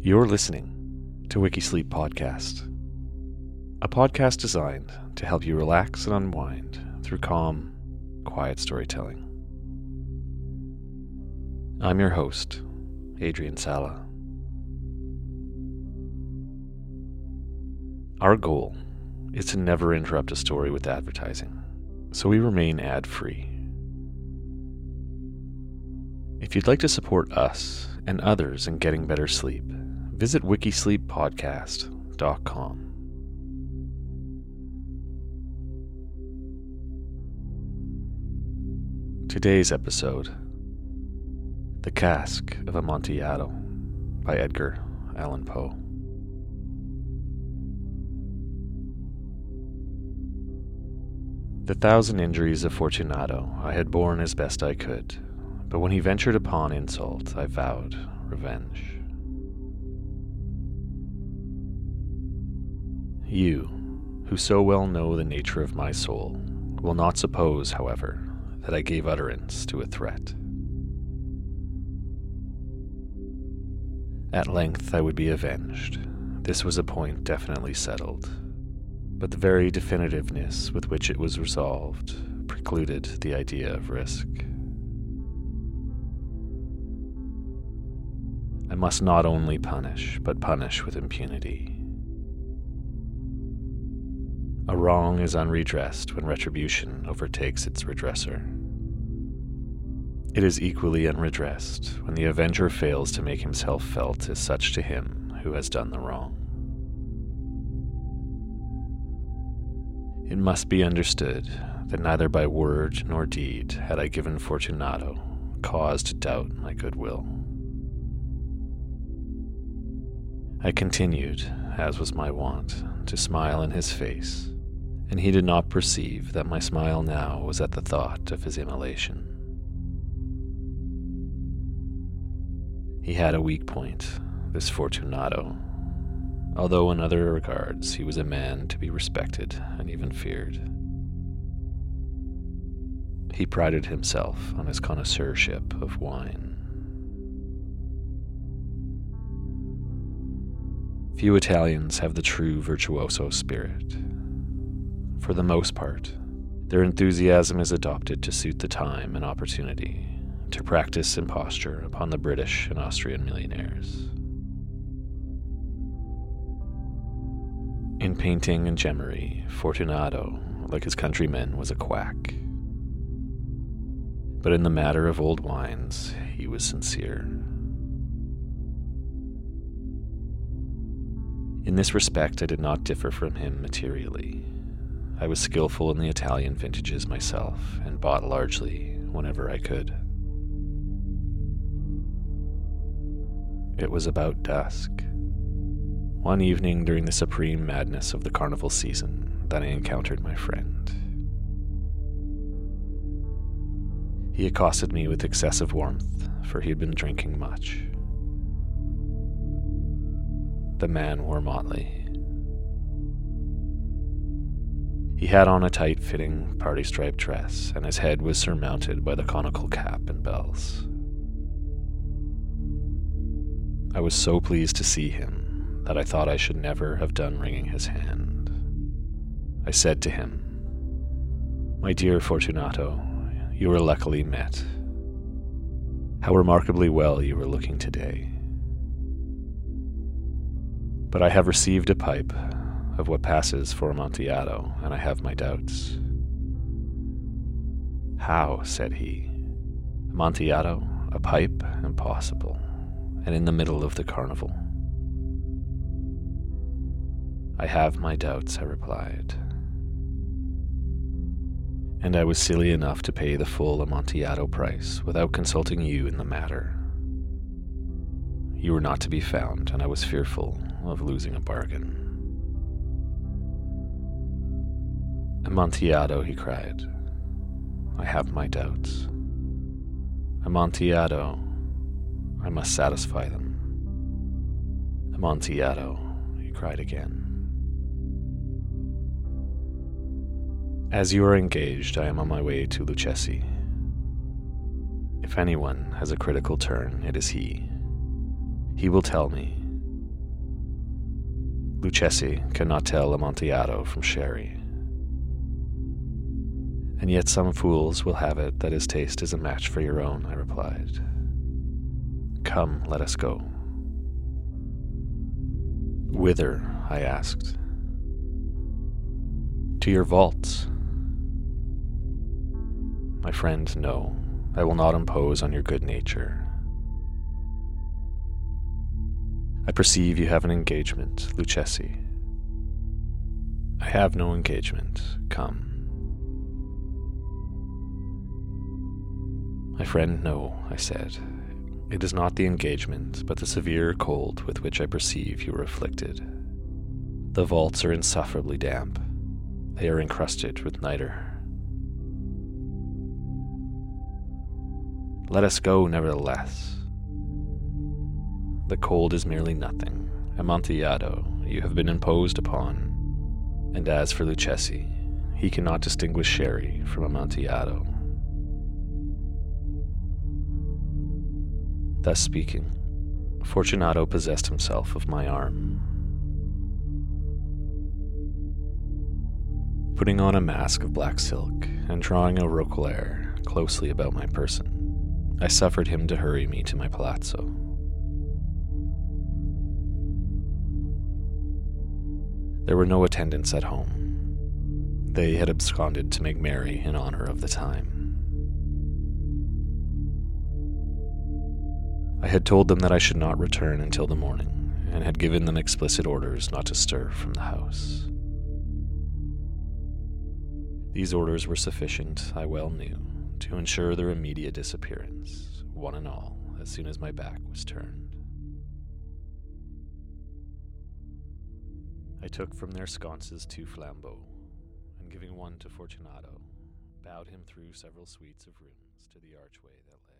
You're listening to Wikisleep Podcast, a podcast designed to help you relax and unwind through calm, quiet storytelling. I'm your host, Adrian Sala. Our goal is to never interrupt a story with advertising, so we remain ad free. If you'd like to support us and others in getting better sleep, visit wikisleeppodcast.com. Today's episode The Cask of Amontillado by Edgar Allan Poe. The thousand injuries of Fortunato I had borne as best I could, but when he ventured upon insult, I vowed revenge. You, who so well know the nature of my soul, will not suppose, however, that I gave utterance to a threat. At length I would be avenged. This was a point definitely settled. But the very definitiveness with which it was resolved precluded the idea of risk. I must not only punish, but punish with impunity. A wrong is unredressed when retribution overtakes its redresser. It is equally unredressed when the avenger fails to make himself felt as such to him who has done the wrong. It must be understood that neither by word nor deed had I given Fortunato cause to doubt my goodwill. I continued, as was my wont, to smile in his face, and he did not perceive that my smile now was at the thought of his immolation. He had a weak point, this Fortunato, although in other regards he was a man to be respected and even feared. He prided himself on his connoisseurship of wine. Few Italians have the true virtuoso spirit. For the most part, their enthusiasm is adopted to suit the time and opportunity to practice imposture upon the British and Austrian millionaires. In painting and gemmery, Fortunato, like his countrymen, was a quack. But in the matter of old wines, he was sincere. In this respect, I did not differ from him materially. I was skillful in the Italian vintages myself, and bought largely whenever I could. It was about dusk. One evening during the supreme madness of the carnival season that I encountered my friend. He accosted me with excessive warmth, for he had been drinking much. The man wore motley. He had on a tight fitting party striped dress, and his head was surmounted by the conical cap and bells. I was so pleased to see him that I thought I should never have done wringing his hand. I said to him, My dear Fortunato, you were luckily met. How remarkably well you were looking today. But I have received a pipe of what passes for Amontillado, and I have my doubts. How, said he. Amontillado, a pipe? Impossible. And in the middle of the carnival. I have my doubts, I replied. And I was silly enough to pay the full Amontillado price without consulting you in the matter. You were not to be found, and I was fearful of losing a bargain. Amontillado, he cried. I have my doubts. Amontillado, I must satisfy them. Amontillado, he cried again. As you are engaged, I am on my way to Lucchesi. If anyone has a critical turn, it is he. He will tell me, Lucchesi cannot tell Amontillado from Sherry. And yet some fools will have it that his taste is a match for your own, I replied. Come, let us go. Whither? I asked. To your vaults. My friend, no. I will not impose on your good nature. I perceive you have an engagement, Lucchesi. I have no engagement. Come. My friend, no, I said. It is not the engagement, but the severe cold with which I perceive you are afflicted. The vaults are insufferably damp. They are encrusted with niter. Let us go, nevertheless. The cold is merely nothing. Amontillado, you have been imposed upon. And as for Lucchesi, he cannot distinguish Sherry from Amontillado. Thus speaking, Fortunato possessed himself of my arm. Putting on a mask of black silk and drawing a roquelaire closely about my person, I suffered him to hurry me to my palazzo. There were no attendants at home. They had absconded to make merry in honor of the time. I had told them that I should not return until the morning, and had given them explicit orders not to stir from the house. These orders were sufficient, I well knew, to ensure their immediate disappearance, one and all, as soon as my back was turned. I took from their sconces two flambeaux, and giving one to Fortunato, bowed him through several suites of rooms to the archway that led